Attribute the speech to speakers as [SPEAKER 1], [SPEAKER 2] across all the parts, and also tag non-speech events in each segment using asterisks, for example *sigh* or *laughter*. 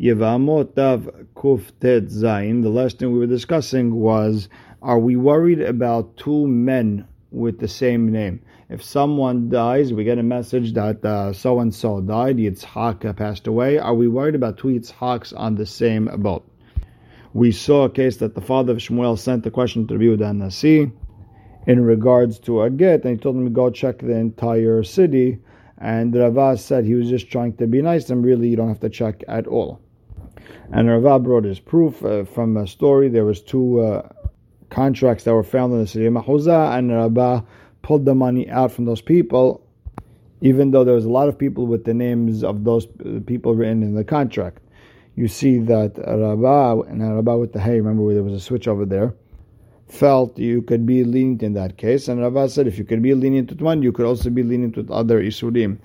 [SPEAKER 1] Yevamot Tav Kuf Tet Zayin. The last thing we were discussing was are we worried about two men with the same name? If someone dies, we get a message that so and so died, Yitzhak passed away. Are we worried about two Yitzhaks on the same boat? We saw a case that the father of Shmuel sent a question to Rabbi Nasi in regards to a get, and he told him to go check the entire city. And Rava said he was just trying to be nice, and really you don't have to check at all. And Rava brought his proof uh, from a story. There was two uh, contracts that were found in the city of Mahuza, and Rava pulled the money out from those people, even though there was a lot of people with the names of those people written in the contract. You see that Rava and Rava with the hay, remember there was a switch over there, felt you could be lenient in that case. And Rava said if you could be lenient with one, you could also be lenient with other Isurim,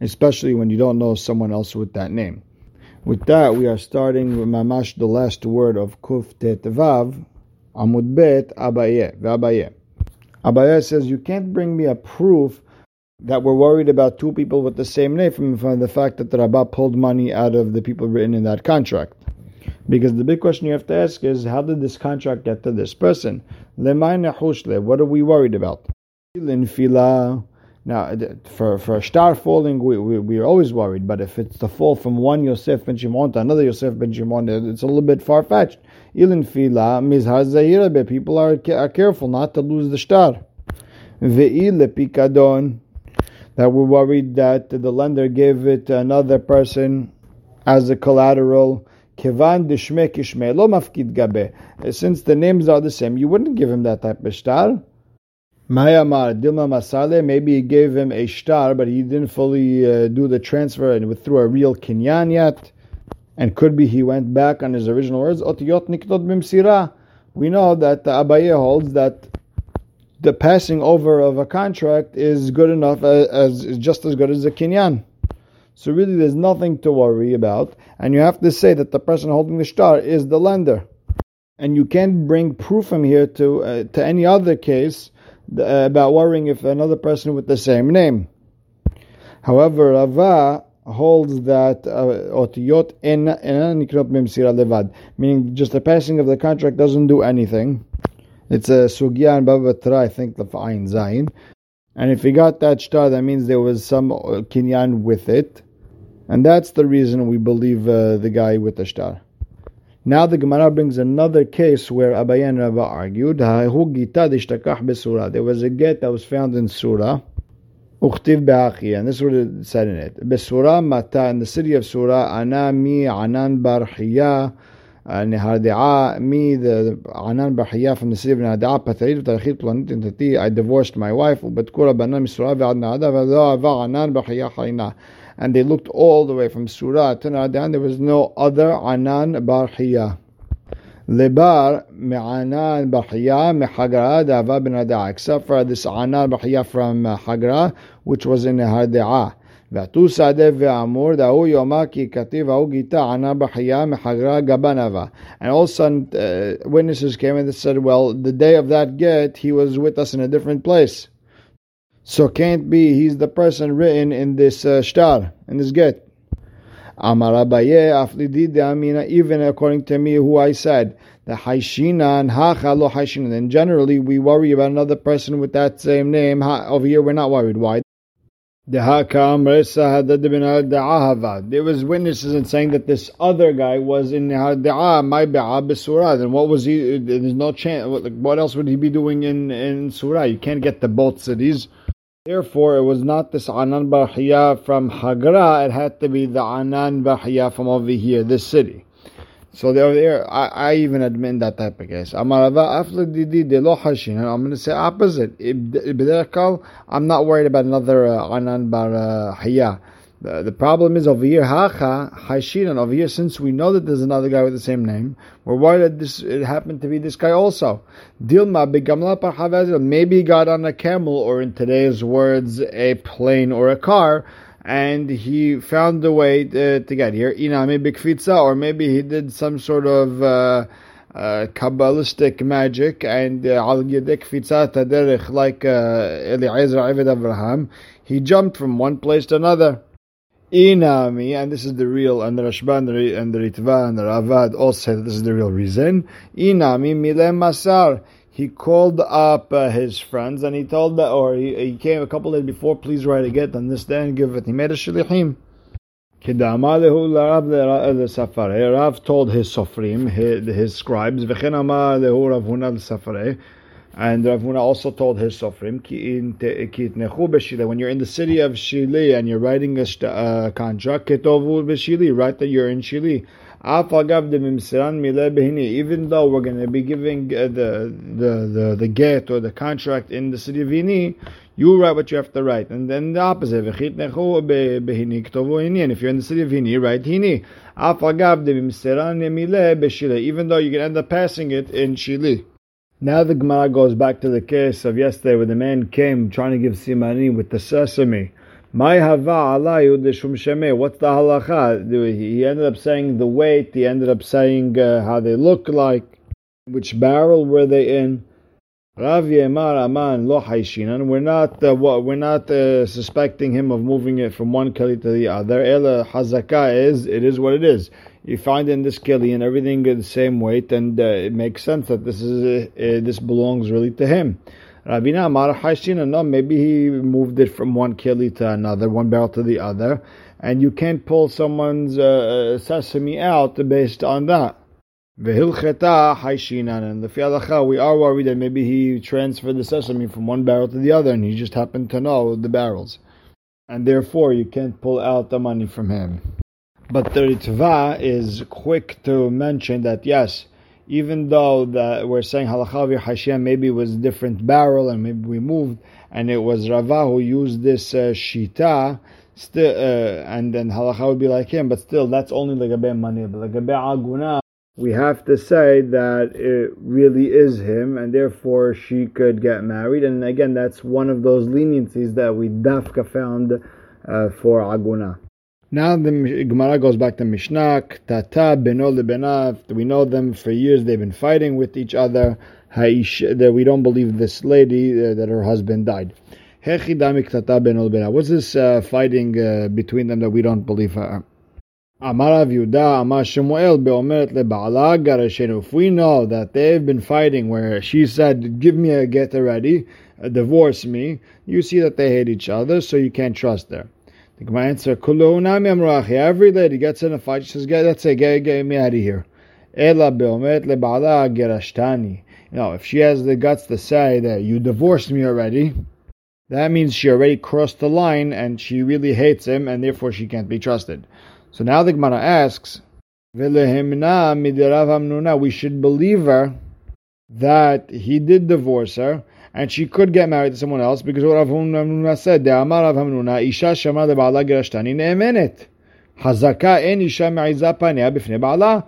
[SPEAKER 1] especially when you don't know someone else with that name. With that, we are starting with Mamash, the last word of Kuf Tet Vav, Amud Bet, Abaye, Vabaye. Abaye says, You can't bring me a proof that we're worried about two people with the same name from, the fact that the Rabbah pulled money out of the people written in that contract. Because the big question you have to ask is, how did this contract get to this person? What are we worried about? Now, uh, for, for a shtar falling, we, we, we, are always worried. But if it's the fall from one Yosef ben Shimon to another Yosef ben Shimon, it's a little bit far fetched. Ilin fila mizhar People are, are careful not to lose the shtar. Ve'il pikadon. That we're worried that the lender gave it to another person as a collateral. Kevan dishme lo mafkid gabe. Since the names are the same, you wouldn't give him that type of shtar. Mayamar Dilma Masale, maybe he gave him a shtar, but he didn't fully uh, do the transfer and through a real kinyan yet. And could be he went back on his original words. Otiyot niktot bimsira. We know that the Abaye holds that the passing over of a contract is good enough as, as just as good as a kinyan. So really, there's nothing to worry about, and you have to say that the person holding the shtar is the lender, and you can't bring proof from here to uh, to any other case about worrying if another person with the same name. However, Rava holds that uh, otiyot memsira levad, meaning just the passing of the contract doesn't do anything. It's a sugya and baba I think the fa'ain zayin. And if he got that shtar, that means there was some uh, kinyan with it. And that's the reason we believe uh, the guy with the shtar. Now the Gemara brings another case where Abaye and Rava argued. There was a get that was found in Surah. Uchtiv be'achi, and this is what it said in it. Besurah mata, in the city of Surah, ana mi anan bar hiya, uh, Nehardea, me, the Anan Bahiya from the city of Nehardea, Patrid, Tarachit, Planit, Tati, I divorced my wife, but Kura Banan Misura,Vad Nahada, Vada, Anan Bahiya Harina and they looked all the way from Surah to Nadan. There was no other Anan Barhiya. Lebar me'anan Barhiya me'hagra dava ben except for this Anan Barhiya from Hagra, which was in Harde'ah. ועטו שדה ואמור, דהוא יאמר כי כתיב ההוא גיתה ענה בחייה מחגרה גבנבה. And all of a sudden uh, witnesses came and they said, well, the day of that get, he was with us in a different place. So can't be he's the person written in this uh, shtar, in this get. Amar Abaye aflidi amina, even according to me who I said, the Haishina and Hacha lo Haishina. Then generally we worry about another person with that same name. Over here we're not worried. Why? There was witnesses in saying that this other guy was in Harda'a, my Ba'a Surah. Then what was he? There's no chance. What else would he be doing in, in Surah? You can't get the both cities. Therefore, it was not this Anan Barhiya from Hagra, it had to be the Anan Barhiya from over here, this city. So there, there I, I even admit that type of case. I'm going to say opposite. I'm not worried about another uh, Anan Barhiya. The, the problem is over here, Hacha, Hashiran, over here, since we know that there's another guy with the same name, we're worried that this, it happened to be this guy also. Dilma, maybe he got on a camel, or in today's words, a plane or a car, and he found a way to, to get here. Inami Bikfitza, or maybe he did some sort of, uh, uh, Kabbalistic magic and uh, al yedek fitzat like uh, Eliezer Abraham, he jumped from one place to another. Inami, and this is the real, and the Rashba and Ritva and Ravad all that this is the real reason. Inami milem masar. He called up uh, his friends and he told that, or he, he came a couple days before, please write a get on this day and give it. He made a shlichim. Rav told his sofrim, his, his scribes, and Rav Huna also told his sofrim, when you're in the city of Shili and you're writing a uh, contract, write that you're in Shili. Even though we're going to be giving uh, the, the, the, the get or the contract in the city of Hini, you write what you have to write. And then the opposite. And if you're in the city of Hini, write Hini. Even though you can end up passing it in Shili. Now the Gemara goes back to the case of yesterday where the man came trying to give simani with the sesame. My hava sheme. What's the halacha? He ended up saying the weight. He ended up saying uh, how they look like. Which barrel were they in? Rav Yemar Aman lo haishinan. We're not uh, we're not uh, suspecting him of moving it from one keli to the other. Ela hazaka is it is what it is you find in this keli and everything the same weight, and uh, it makes sense that this is uh, uh, this belongs really to him. Rabina Amar Hashina, no, maybe he moved it from one keli to another, one barrel to the other, and you can't pull someone's uh, uh sesame out based on that. Vehilcheta Haishinan, and the Fialacha, we are worried that maybe he transferred the sesame from one barrel to the other, and he just happened to know the barrels, and therefore you can't pull out the money from him. But the Ritva is quick to mention that yes, even though that we're saying halacha Hashem maybe was different barrel and maybe we moved and it was Rava who used this uh, shita, still uh, and then halacha would be like him, but still that's only legabe mani. But legabe aguna, we have to say that it really is him, and therefore she could get married. And again, that's one of those leniencies that we dafka found uh, for aguna. Now the Gemara goes back to Mishnah, Tata, Beno Lebenav. We know them for years. They've been fighting with each other. That we don't believe this lady uh, that her husband died. What's this uh, fighting uh, between them that we don't believe her? Amar Yehuda, Amar Shemuel, be'omeret le'ba'ala garashenu. If we know that they've been fighting where she said, give me a get ready, divorce me, you see that they hate each other, so you can't trust her. The Gemara answer, Every lady gets in a fight, she says, let's say, get, get me out of here. Ela lebala gerashtani. Know, if she has the guts to say that you divorced me already, that means she already crossed the line and she really hates him and therefore she can't be trusted. So now the Gemara asks, we should believe her that he did divorce her and she could get married to someone else because what Rav Hamnuna said, the Amar Rav Hamnuna, Isha shama leba'ala gerashtani ne'emenet. Hazaka en isha me'iza panea b'fnei ba'ala.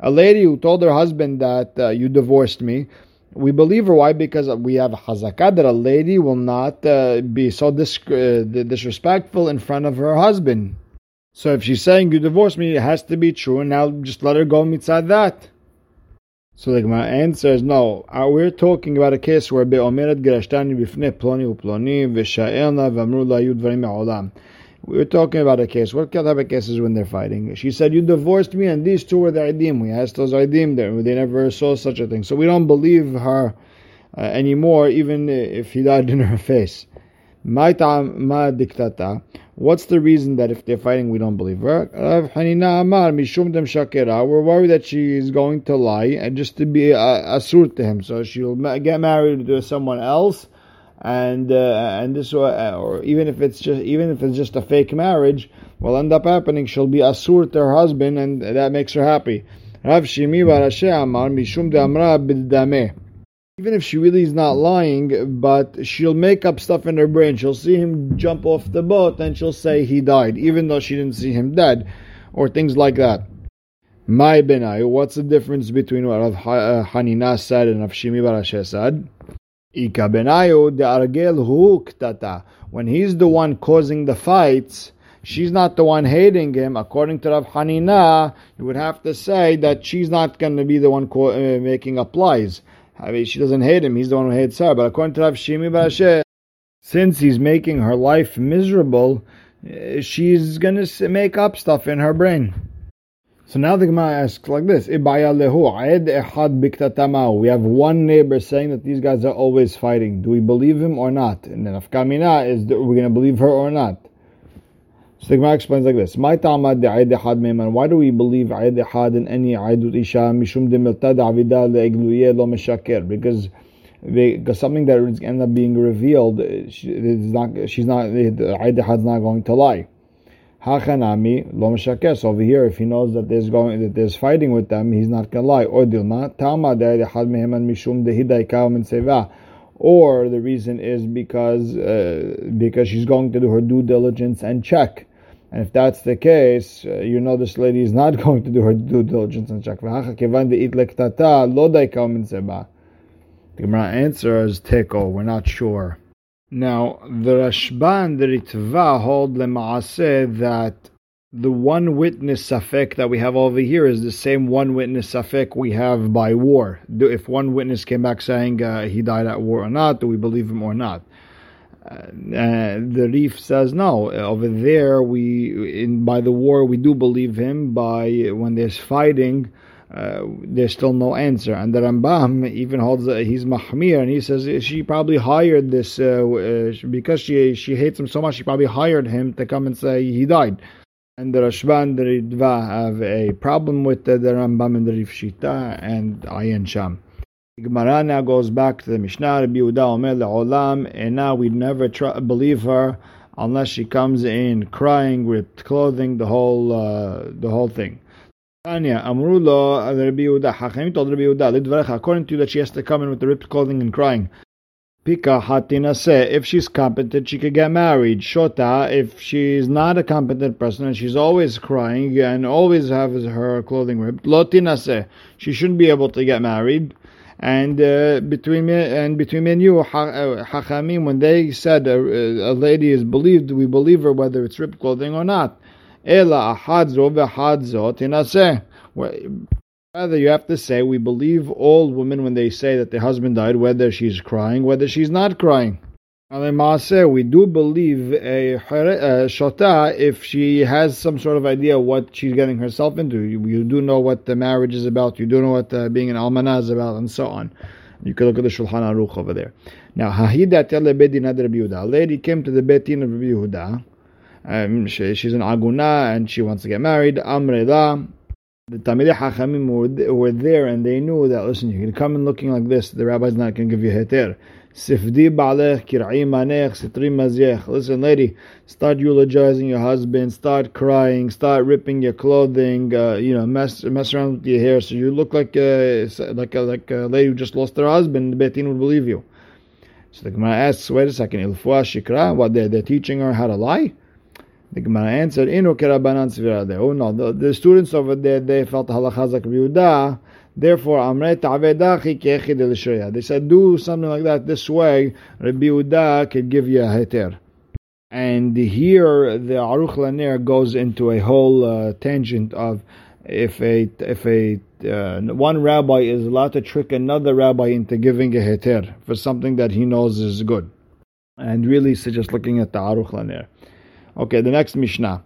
[SPEAKER 1] A lady who told her husband that uh, you divorced me, we believe her. Why? Because we have hazaka that a lady will not uh, be so dis- uh, disrespectful in front of her husband. So if she's saying you divorced me, it has to be true, and now just let her go mitzad that. So the Gemara answers, no, uh, we're talking about a case where be'omeret gerashtani bifnei ploni uploni v'sha'elna v'amru la yud dvarim. We're talking about a case. What type of cases when they're fighting? She said, "You divorced me, and these two were the idim. We asked those idim there. They never saw such a thing. So we don't believe her uh, anymore, even if he died in her *laughs* face." Ma diktata. What's the reason that if they're fighting, we don't believe her? We're worried that she is going to lie and just to be a, a sur to him, so she'll get married to someone else, and uh, and this uh, or even if it's just even if it's just a fake marriage, will end up happening. She'll be a to her husband, and that makes her happy. Rav Shimi bar Ashi Amar Mishum De Amra even if she really is not lying, but she'll make up stuff in her brain. She'll see him jump off the boat and she'll say he died, even though she didn't see him dead, or things like that. My benai, what's the difference between what Rav uh, Hanina said and Rav Shimi bar Ashi said? Ika benayu de argel hu ktata. When he's the one causing the fights, she's not the one hating him. According to Rav Hanina, you would have to say that she's not going to be the one co- uh, making up lies. I mean, she doesn't hate him; he's the one who hates her. But according to Rav Shimi bar Ashi, since he's making her life miserable, eh, she's going to make up stuff in her brain. So now the Gemara asks like this: We have one neighbor saying that these guys are always fighting. Do we believe him or not? And then Afkamina is: Are we going to believe her or not? So the Gemara explains like this: My Tama de Aidehadme and Why do we believe Aid Ehad in any Aidut Isha mishum demilta Davida leegluye lo? Because because something that is end up being revealed, she, not, she's not Aid not going to lie. Hachanami lo. So over here, if he knows that there's going that there's fighting with them, he's not going to lie. Or dilma tama Aid Ehad meheman mishum min seva or the reason is because uh, because she's going to do her due diligence and check. And if that's the case, uh, you know this lady is not *laughs* going to do her due diligence and check. The Gemara answers, Teko, we're not sure. Now, the Rashban, the Ritva, hold Lema'aseh that the one witness safek that we have over here is the same one witness safek we have by war. If one witness came back saying uh, he died at war or not, do we believe him or not? Uh, the Rif says no. Over there, we in by the war we do believe him. By when there's fighting, uh, there's still no answer. And the Rambam even holds that he's mahmir, and he says she probably hired this uh, uh, because she she hates him so much. She probably hired him to come and say he died. And the Rashban, the Ritva have a problem with the, the Rambam and the Rif Shita and Ayin Sham. Gemara now goes back to the Mishnah. Rabbi Yehuda Omer le'olam, and now we never try, believe her unless she comes in crying, ripped clothing, the whole uh, the whole thing. Tanya Amrulo Rabbi Yehuda Hachem told Rabbi Yehuda according to you that she has to come in with the ripped clothing and crying. Pika hatina se if she's competent she could get married. Shota if she's not a competent person and she's always crying and always has her clothing ripped. Lotina se she shouldn't be able to get married. And uh, between me and between me and you, Hachamim, when they said a, a, lady is believed, we believe her whether it's ripped clothing or not. Rather, you have to say we believe all women when they say that their husband died, whether she's crying, whether she's not crying we do believe a, shota if she has some sort of idea what she's getting herself into. You, do know what the marriage is about. You do know what uh, being an almanah is about, and so on. You can look at the Shulchan Aruch over there. Now. A lady came to the Bet Din of Rabbi Yehuda. Um, she, she's an aguna and she wants to get married. Amrela. The Talmidei Hachamim were, were there and they knew that, listen, you can come in looking like this, the rabbi's not going to give you heter. Sifdi ba'alech kir'i manech sitri mazyech. Listen, lady, start eulogizing your husband, start crying, start ripping your clothing, uh, you know, mess mess around with your hair so you look like uh, a, like a, like a lady who just lost her husband. The Bet Din would believe you. So the Gemara asks, wait a second, ilfua shikra, what they're, they're teaching her how to lie? The Gemara answered, Inu kerabanan Oh no, the, the students over there, they felt the halachazak Yehuda, Therefore, Amre Ta'vedachi El They said, do something like that this way, Rabbi Uda could give you a heter. And here, the Aruch Laner goes into a whole uh, tangent of if a if a uh, one rabbi is allowed to trick another rabbi into giving a heter for something that he knows is good, and really, so just looking at the Aruch Laner. Okay, the next Mishnah.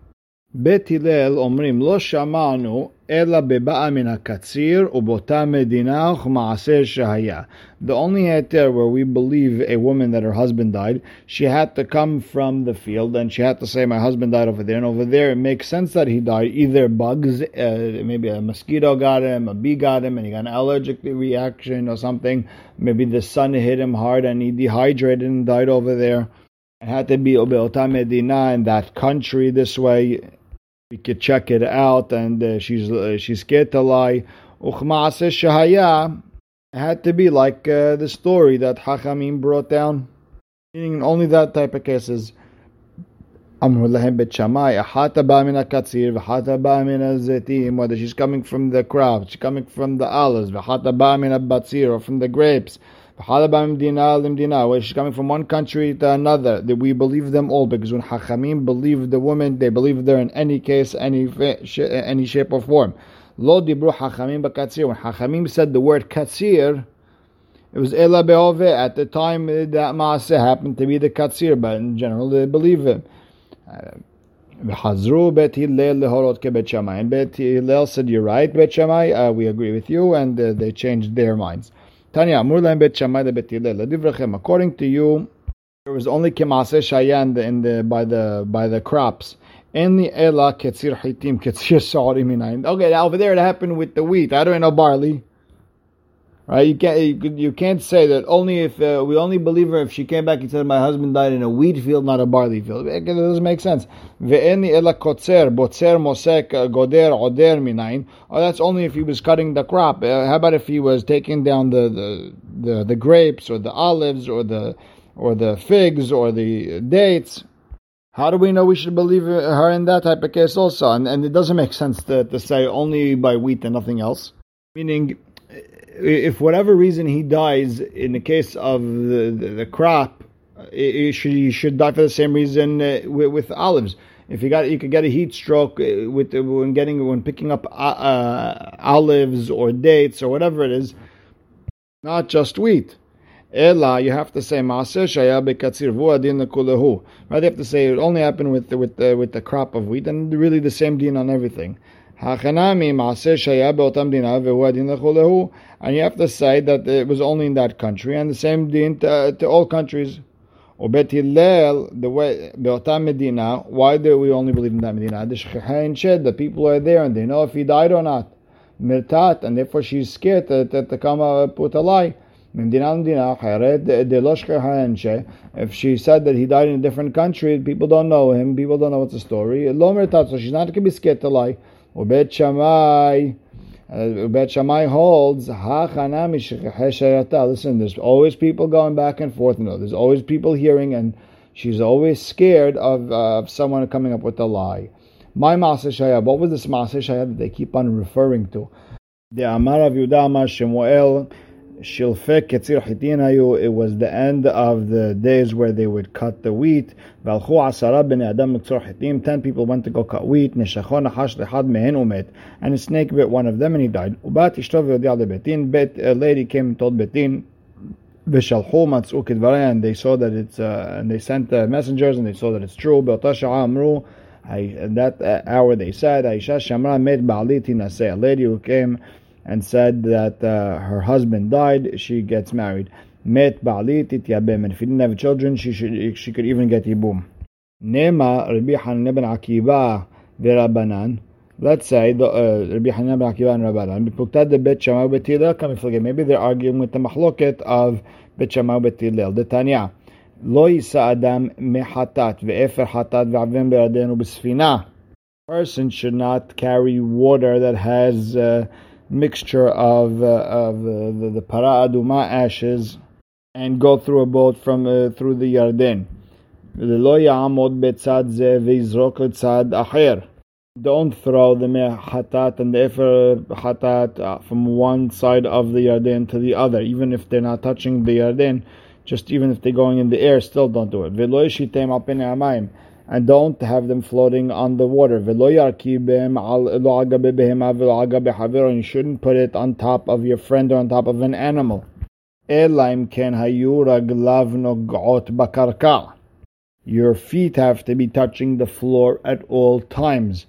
[SPEAKER 1] בית הלל אומרים לא שמענו אלא בבאה מן הקציר ובאותה מדינה וכמעשה שהיה. The only heter where we believe a woman that her husband died, she had to come from the field and she had to say my husband died over there and over there it makes sense that he died. Either bugs, uh, maybe a mosquito got him, a bee got him and he got an allergic reaction or something. Maybe the sun hit him hard and he dehydrated and died over there. It had to be Medina in that country this way we could check it out, and uh, she's uh, she's scared to lie. Uchmaase shahaya had to be like uh, the story that Hachamim brought down, meaning only that type of cases. Amr lahem bet shamai, ahata ba min katzir, v'hata ba min zetim, whether she's coming from the crop, she's coming from the olives, v'hata ba min batzir, or from the grapes. Where she's coming from one country to another, that we believe them all because when Hachamim believe the woman, they believe her in any case, any any shape or form. Lo dibru Hachamim. When Hachamim said the word katzir, it was Ela Be'ove. At the time that Maaseh happened to be the katzir, but in general they believe him. Uh, V'chazru bet Hillel lehorot ke Bet Shammai. And Bet Hillel said, "You're right, Bet Shammai. Uh, we agree with you," and uh, they changed their minds. Tanya Amur Bet Shammai. According to you, there was only kemase shayan in the by the by the crops. The ela ketzir hitim ketzir saori minayin. Okay, over there it happened with the wheat. I don't know barley. Right? You can't you can't say that only if uh, we only believe her if she came back and said my husband died in a wheat field, not a barley field. It doesn't make sense. Botzer mosek uh, goder oder. Oh, that's only if he was cutting the crop. Uh, how about if he was taking down the, the the the grapes or the olives or the or the figs or the dates? How do we know we should believe her in that type of case also? And, and it doesn't make sense to, to say only by wheat and nothing else. Meaning, if whatever reason he dies in the case of the, the, the crop, it, should, he should die for the same reason uh, with, with, olives. If you got, you could get a heat stroke uh, with uh, when getting when picking up uh, uh, olives or dates or whatever it is, not just wheat. Ella, you have to say Maaser Shaya bekatzir vuadin kulahu. Right, you have to say it only happened with the, with the, with the crop of wheat, and really the same din on everything. Hachanami Maaser Shaya beotam dina vuadin kulahu. And you have to say that it was only in that country, and the same din to, to all countries. Bet Hillel, the way beotam medina. Why do we only believe in that medina? The people are there and they know if he died or not. Mirtat, and therefore she's scared that come uh, put a lie. If she said that he died in a different country, people don't know him, people don't know what's the story. So she's not going to be scared to lie. Bet Shammai, uh, Bet Shammai holds, listen, there's always people going back and forth. No, there's always people hearing, and she's always scared of, uh, of someone coming up with a lie. My Maaseh Shaya, what was this Maaseh Shaya that they keep on referring to? The Amar of Yudah Shemuel Shilfek Ketzir Hitinayu, it was the end of the days where they would cut the wheat. Valchu Asara ben Adam Hitim, ten people went to go cut wheat. Neshachon Hash Lehad Mehen Umet, and a snake bit one of them and he died. Ubat Ishtov Yodia Bet Din, Bet, a lady came and told Bet Din, Vishalchu Matzu Kidvarei, and they saw that it's, uh, and they sent uh, messengers and they saw that it's true. Beotasha Amru, in that uh, hour they said, Aisha Shamra Tinaseh, a lady who came and said that uh, her husband died, she gets married. Met ba'ali tityabem. And if he didn't have children, she should she could even get yibum. Nema Rabbi Hanan ben Akiva v'Rabbanan. Let's say the uh, Rabbi Hanan ben Akiva and Rabbanan. B'puktad de Bet Shammai Bet Hillel coming Maybe they're arguing with the mahloket of Bet Shammai Bet Hillel. The Tanya. לא יישא אדם מחטאת ואפר חטאת ועוון בירדן ובספינה. Person should not carry water that has uh, mixture of uh, of uh, the, the para aduma ashes and go through a boat from uh, through the Yarden. Don't throw the hatat and the efer hatat uh, from one side of the Yarden to the other, even if they're not touching the Yarden. Just even if they're going in the air, still don't do it and don't have them floating on the water. You shouldn't put it on top of your friend or on top of an animal. Your feet have to be touching the floor at all times.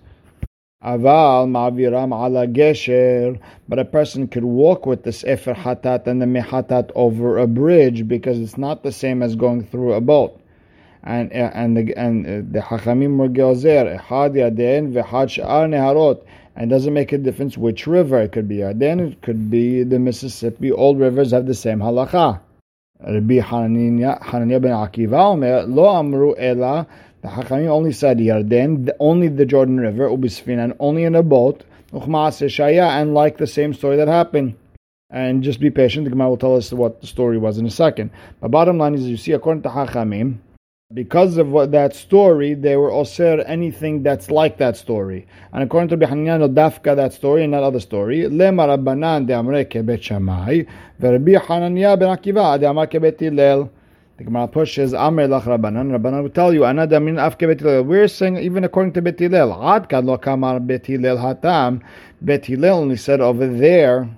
[SPEAKER 1] But a person could walk with this efer hatat and the mehatat over a bridge because it's not the same as going through a boat and and the and the Hachamim were Geozer, Echad Yaden v'Echad Sha'ar Neharot, and doesn't make a difference which river. It could be Yaden, it could be the Mississippi. All rivers have the same halacha. Rabbi Hananiah ben Akiva Lo Amru Ela, the Hachamim only said Yarden, only the Jordan River, Ubisfin, and only in a boat, Uchmaas Shaya, and like the same story that happened. And just be patient, the Gemara will tell us what the story was in a second. But bottom line is, you see, according to Hachamim, because of what, that story, they were osir anything that's like that story. And according to Bihanyan, dafka that story and that other story. Lema Rabbanan de Amre kebet Shammai, ve'Rabbi Hananiah ben Akiva de Amar kebet Hillel. The Gemara pushes Amr lach Rabbanan. Rabbanan will tell you, Anada min af kebet Hillel. We're saying even according to Bet Hillel, Ad kad lo kamar Bet Hillel hatam. Bet Hillel only said over there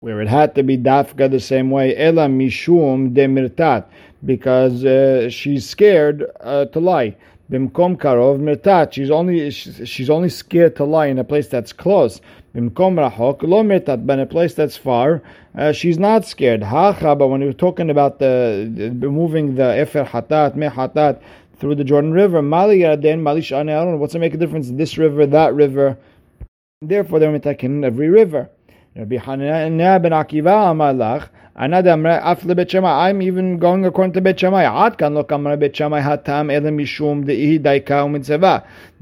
[SPEAKER 1] where it had to be dafka the same way. Ela mishum demirtat because uh, she's scared uh, to lie. Bimkom karov mirtat. She's only she's only scared to lie in a place that's close. Bimkom rachok lo mirtat. But in a place that's far, uh, she's not scared. Hacha. But when we're talking about the, moving the efer hatat me hatat through the Jordan River, mali yarden mali shane What's it make a difference? This river, that river. Therefore, they're mitakin every river. Rabbi Hanina ben Akiva amalach. I'm even going according to. The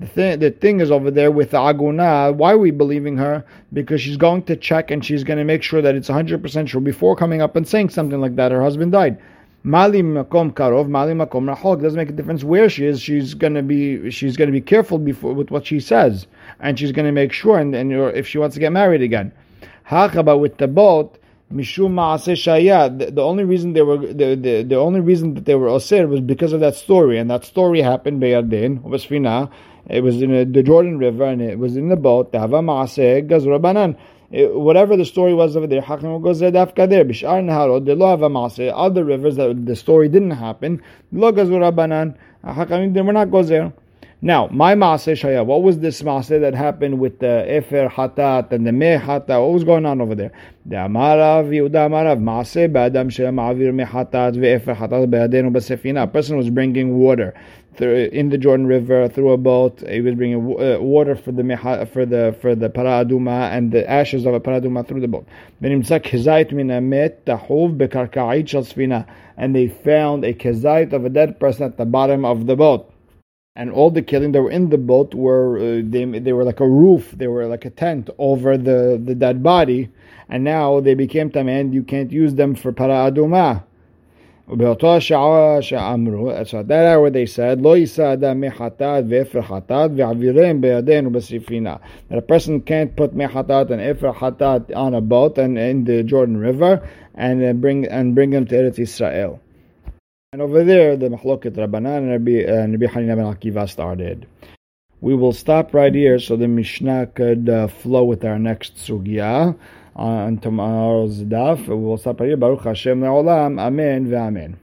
[SPEAKER 1] thing, the thing is over there with the aguna. Why are we believing her? Because she's going to check and she's going to make sure that it's 100% sure before coming up and saying something like that. Her husband died. Mali makom karov, mali makom rahok. Doesn't make a difference where she is. She's gonna be she's gonna be careful before with what she says, and she's gonna make sure. And, and if she wants to get married again, hakaba with the boat Mishum Maase Shaya. The only reason they were the, the, the only reason that they were osir was because of that story, and that story happened Beyardin Ubasfina. It was in the Jordan River, and it was in the boat. Tava Maase Gazura Banan. Eh, whatever the story was over there, Hakim goes there. Bishar Naharod, the law of Maase. Other rivers that the story didn't happen. Lo Gazura Banan. Hakim they were not there. Now, my Maaseh Shaya, what was this Maaseh that happened with the Efer Hatat and the Meh Hatat? What was going on over there? The Amarav, Yehuda Amarav, Maaseh Ba'adam Shaya Ma'avir Meh Hatat Ve'efer Hatat Be'adenu B'Sefina. A person was bringing water in the Jordan River through a boat. He was bringing uh, water for the meha, for the for the paraduma and the ashes of a paraduma through the boat. And they found a kezait of a dead person at the bottom of the boat and all the keilim that were in the boat were uh, they, they were like a roof, they were like a tent over the, the dead body, and now they became tamand. You can't use them for para aduma. So that hour they said, That a person can't put mehatat and efer hatat on a boat and in the Jordan River and uh, bring and bring them to Eretz Israel. And over there, the Mahloket Rabbanan and uh, Rabbi Hanina ben Akiva started. We will stop right here so the Mishnah could uh, flow with our next sugya on tomorrow's daf. We will stop right here. Baruch Hashem le'olam. Amen ve'amen.